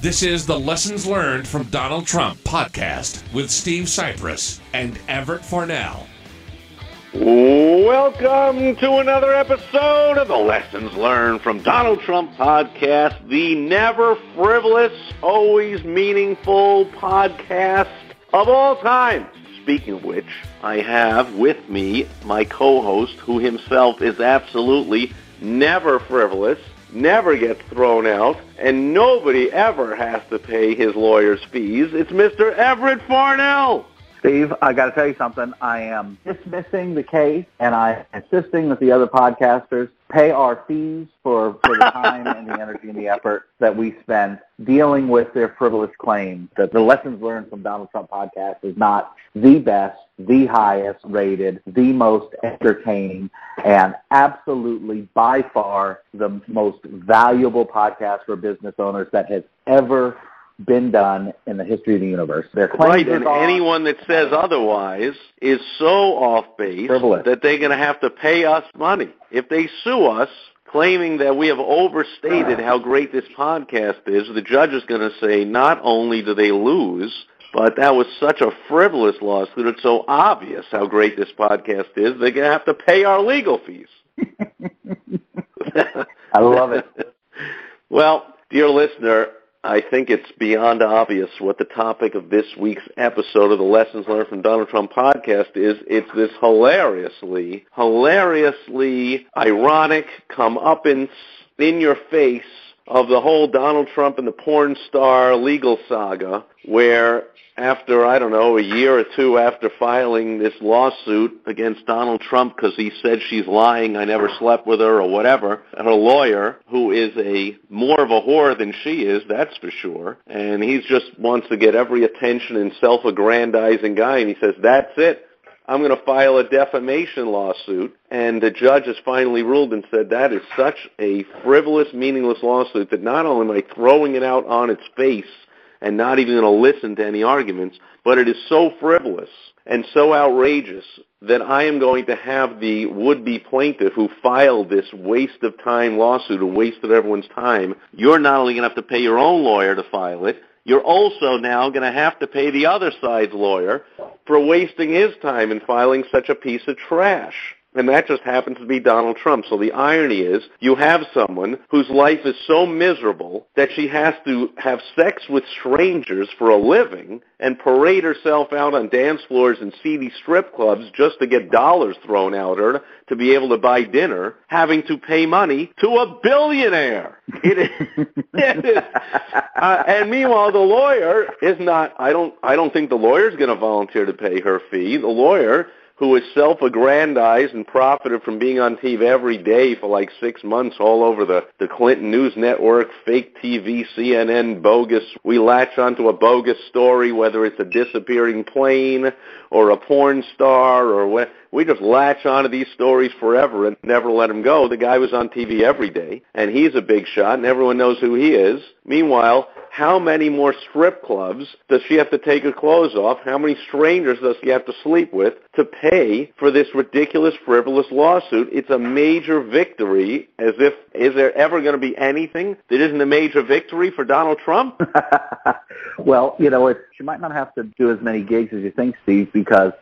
This is the Lessons Learned from Donald Trump podcast with Steve Cypress and Everett Farnell. Welcome to another episode of the Lessons Learned from Donald Trump podcast, the never frivolous, always meaningful podcast of all time. Speaking of which, I have with me my co-host who himself is absolutely never frivolous, never gets thrown out, and nobody ever has to pay his lawyer's fees. It's Mr. Everett Farnell. Steve, I got to tell you something. I am dismissing the case, and I am insisting that the other podcasters pay our fees for, for the time and the energy and the effort that we spend dealing with their frivolous claims. That the lessons learned from Donald Trump podcast is not the best, the highest rated, the most entertaining, and absolutely by far the most valuable podcast for business owners that has ever been done in the history of the universe. Right, and anyone that says otherwise is so off base that they're going to have to pay us money. If they sue us claiming that we have overstated ah. how great this podcast is, the judge is going to say not only do they lose, but that was such a frivolous lawsuit, it's so obvious how great this podcast is, they're going to have to pay our legal fees. I love it. Well, dear listener, I think it's beyond obvious what the topic of this week's episode of the Lessons Learned from Donald Trump podcast is. It's this hilariously, hilariously ironic, come up in, in your face of the whole Donald Trump and the porn star legal saga where after, I don't know, a year or two after filing this lawsuit against Donald Trump because he said she's lying, I never slept with her or whatever, and her lawyer, who is a more of a whore than she is, that's for sure, and he just wants to get every attention and self-aggrandizing guy, and he says, that's it. I'm going to file a defamation lawsuit. And the judge has finally ruled and said that is such a frivolous, meaningless lawsuit that not only am I throwing it out on its face and not even going to listen to any arguments, but it is so frivolous and so outrageous that I am going to have the would-be plaintiff who filed this waste of time lawsuit, who wasted everyone's time, you're not only going to have to pay your own lawyer to file it, you're also now going to have to pay the other side's lawyer for wasting his time in filing such a piece of trash. And that just happens to be Donald Trump. So the irony is you have someone whose life is so miserable that she has to have sex with strangers for a living and parade herself out on dance floors and seedy strip clubs just to get dollars thrown at her to be able to buy dinner, having to pay money to a billionaire. It is, it is uh, and meanwhile, the lawyer is not. I don't. I don't think the lawyer is going to volunteer to pay her fee. The lawyer, who is self-aggrandized and profited from being on TV every day for like six months all over the the Clinton News Network, fake TV, CNN, bogus. We latch onto a bogus story, whether it's a disappearing plane or a porn star or what. We just latch onto these stories forever and never let them go. The guy was on TV every day, and he's a big shot, and everyone knows who he is. Meanwhile, how many more strip clubs does she have to take her clothes off? How many strangers does she have to sleep with to pay for this ridiculous, frivolous lawsuit? It's a major victory, as if, is there ever going to be anything that isn't a major victory for Donald Trump? well, you know, it, she might not have to do as many gigs as you think, Steve, because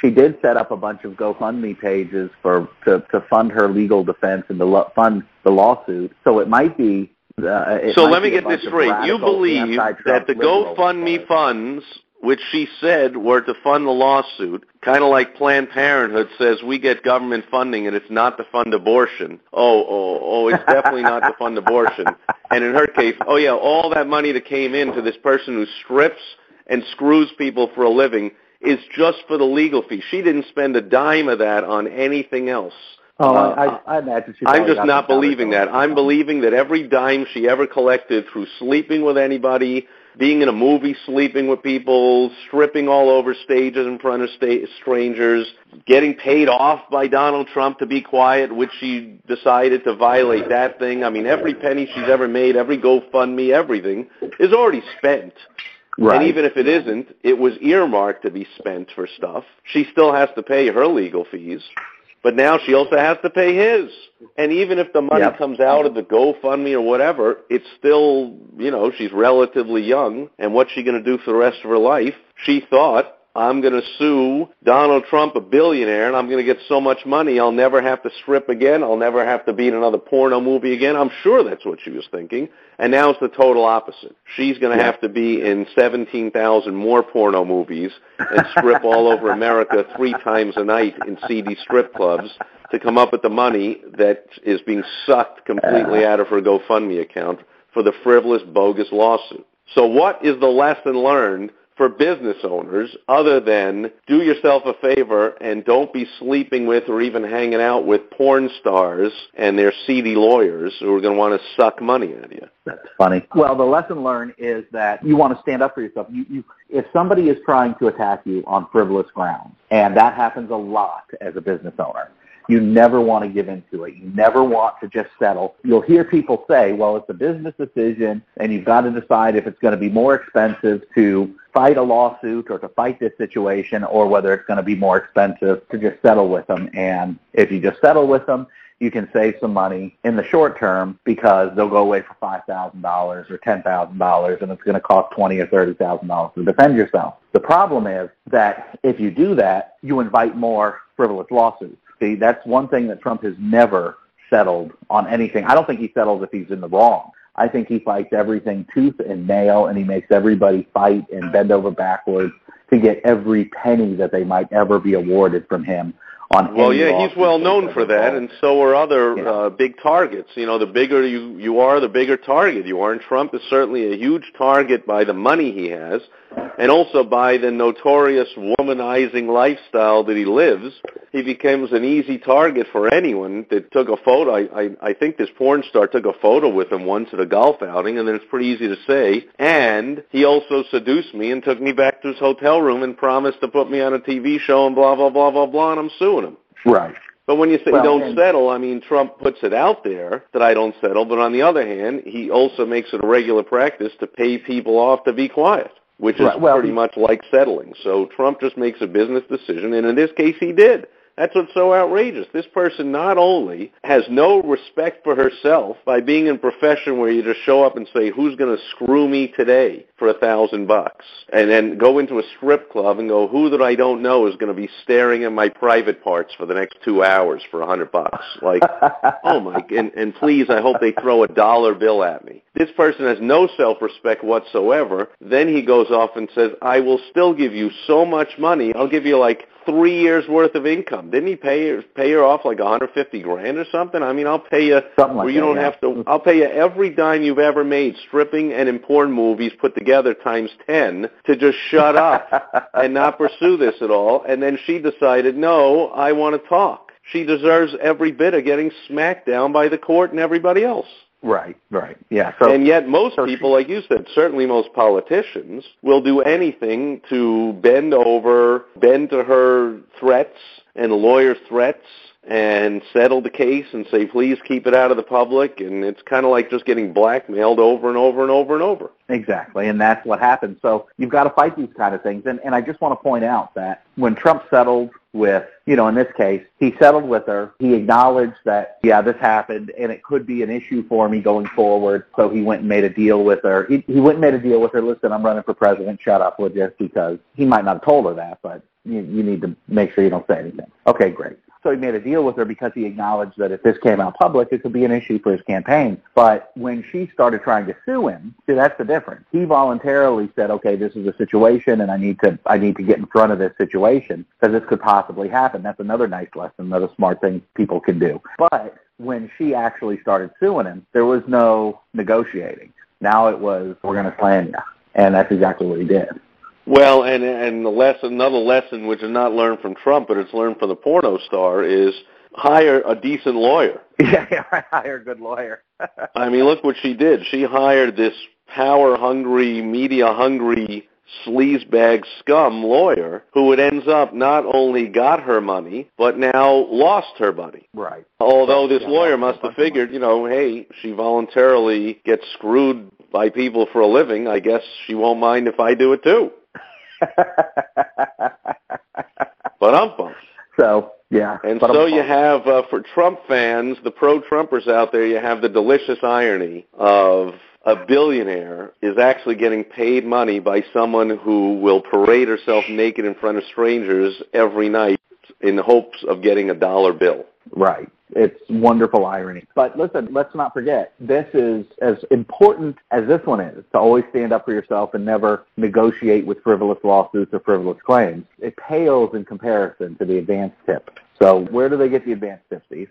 she did set up a bunch of GoFundMe pages for to, to fund her legal defense and to lo- fund the lawsuit. So it might be. Uh, it so might let me get this straight. You believe that the GoFundMe funds, which she said were to fund the lawsuit, kind of like Planned Parenthood says we get government funding and it's not to fund abortion. Oh, oh, oh, it's definitely not to fund abortion. And in her case, oh yeah, all that money that came in to this person who strips and screws people for a living is just for the legal fee. She didn't spend a dime of that on anything else. Oh, Uh, I, I, imagine she. I'm just not believing that. I'm believing that every dime she ever collected through sleeping with anybody, being in a movie, sleeping with people, stripping all over stages in front of sta- strangers, getting paid off by Donald Trump to be quiet, which she decided to violate that thing. I mean, every penny she's ever made, every GoFundMe, everything is already spent. Right. And even if it isn't, it was earmarked to be spent for stuff. She still has to pay her legal fees, but now she also has to pay his. And even if the money Yep. comes out of the GoFundMe or whatever, it's still, you know, she's relatively young. And what's she going to do for the rest of her life? She thought, I'm going to sue Donald Trump, a billionaire, and I'm going to get so much money I'll never have to strip again. I'll never have to be in another porno movie again. I'm sure that's what she was thinking. And now it's the total opposite. She's going to Yeah. have to be in 17,000 more porno movies and strip all over America three times a night in seedy strip clubs to come up with the money that is being sucked completely out of her GoFundMe account for the frivolous, bogus lawsuit. So what is the lesson learned for business owners other than do yourself a favor and don't be sleeping with or even hanging out with porn stars and their seedy lawyers who are going to want to suck money out of you? That's funny. Well, the lesson learned is that you want to stand up for yourself. You, you, if somebody is trying to attack you on frivolous grounds, and that happens a lot as a business owner, you never want to give into it. You never want to just settle. You'll hear people say, well, it's a business decision, and you've got to decide if it's going to be more expensive to fight a lawsuit or to fight this situation or whether it's going to be more expensive to just settle with them. And if you just settle with them, you can save some money in the short term because they'll go away for five thousand dollars or ten thousand dollars and it's going to cost twenty or thirty thousand dollars to defend yourself. The problem is that if you do that, you invite more frivolous lawsuits. See, that's one thing that Trump has never settled on anything. I don't think he settles if he's in the wrong. I think he fights everything tooth and nail and he makes everybody fight and bend over backwards to get every penny that they might ever be awarded from him on Well, yeah, he's well known for that, and so are other Yeah. uh, big targets. You know, the bigger you you are, the bigger target you are. And Trump is certainly a huge target by the money he has, and also by the notorious womanizing lifestyle that he lives. He becomes an easy target for anyone that took a photo. I, I I think this porn star took a photo with him once at a golf outing, and then it's pretty easy to say. And he also seduced me and took me back to his hotel room and promised to put me on a TV show and blah blah blah blah blah. And I'm suing him. Right. But when you say Well, don't and- settle, I mean Trump puts it out there that I don't settle, but on the other hand, he also makes it a regular practice to pay people off to be quiet, which is Right, well, pretty much like settling. So Trump just makes a business decision, and in this case he did. That's what's so outrageous. This person not only has no respect for herself by being in a profession where you just show up and say, who's going to screw me today for a thousand bucks? And then go into a strip club and go, who that I don't know is going to be staring at my private parts for the next two hours for a hundred bucks? Like, oh my, and, and please, I hope they throw a dollar bill at me. This person has no self-respect whatsoever. Then he goes off and says, I will still give you so much money. I'll give you like three years worth of income. Didn't he pay her, pay her off like 150 grand or something? I mean, I'll pay you Something like where you that, don't yeah. have to. I'll pay you every dime you've ever made stripping and in porn movies put together times 10 to just shut up and not pursue this at all. And then she decided, no, I want to talk. She deserves every bit of getting smacked down by the court and everybody else. Right, right. Yeah. So and yet most people, like you said, certainly most politicians, will do anything to bend over, bend to her threats and lawyer threats and settle the case and say, please keep it out of the public. And it's kind of like just getting blackmailed over and over and over and over. Exactly, and that's what happens. So you've got to fight these kind of things. And, and I just want to point out that when Trump settled with, you know, in this case, he settled with her. He acknowledged that, yeah, this happened, and it could be an issue for me going forward. So he went and made a deal with her. He, he went and made a deal with her. Listen, I'm running for president. Shut up with this because he might not have told her that, but you, you need to make sure you don't say anything. Okay, great. So he made a deal with her because he acknowledged that if this came out public, it could be an issue for his campaign. But when she started trying to sue him, see, that's the difference. He voluntarily said, "Okay, this is a situation, and I need to, I need to get in front of this situation because this could possibly happen." That's another nice lesson, another smart thing people can do. But when she actually started suing him, there was no negotiating. Now it was, "We're going to slam you," and that's exactly what he did. Well, and and the lesson, another lesson which is not learned from Trump, but it's learned from the porno star, is hire a decent lawyer. Yeah, hire a good lawyer. I mean, look what she did. She hired this power-hungry, media-hungry sleazebag scum lawyer who it ends up not only got her money, but now lost her money. right. Although this Yeah, lawyer must have figured, you know, hey, she voluntarily gets screwed by people for a living. I guess she won't mind if I do it too. But I'm bummed. so yeah. And so you have, uh, for Trump fans, the pro-Trumpers out there, you have the delicious irony of a billionaire is actually getting paid money by someone who will parade herself naked in front of strangers every night in the hopes of getting a dollar bill. Right. It's wonderful irony. But listen, let's not forget, this is as important as this one is, to always stand up for yourself and never negotiate with frivolous lawsuits or frivolous claims. It pales in comparison to the advance tip. So where do they get the advance tip, Steve?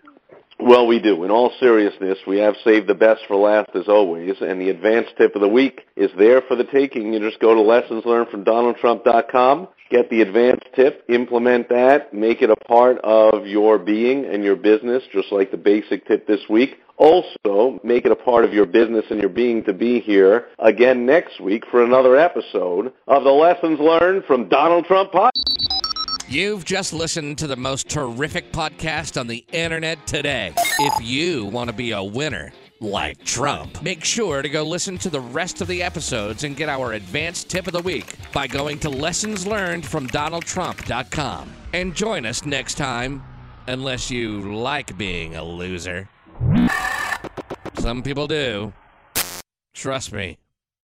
Well, we do. In all seriousness, we have saved the best for last as always, and the advanced tip of the week is there for the taking. You just go to lessonslearnedfromdonaldtrump.com, get the advanced tip, implement that, make it a part of your being and your business, just like the basic tip this week. Also, make it a part of your business and your being to be here again next week for another episode of the Lessons Learned from Donald Trump Podcast. You've just listened to the most terrific podcast on the internet today. If you want to be a winner, like Trump, make sure to go listen to the rest of the episodes and get our advanced tip of the week by going to lessonslearnedfromdonaldtrump.com. And join us next time, unless you like being a loser. Some people do. Trust me.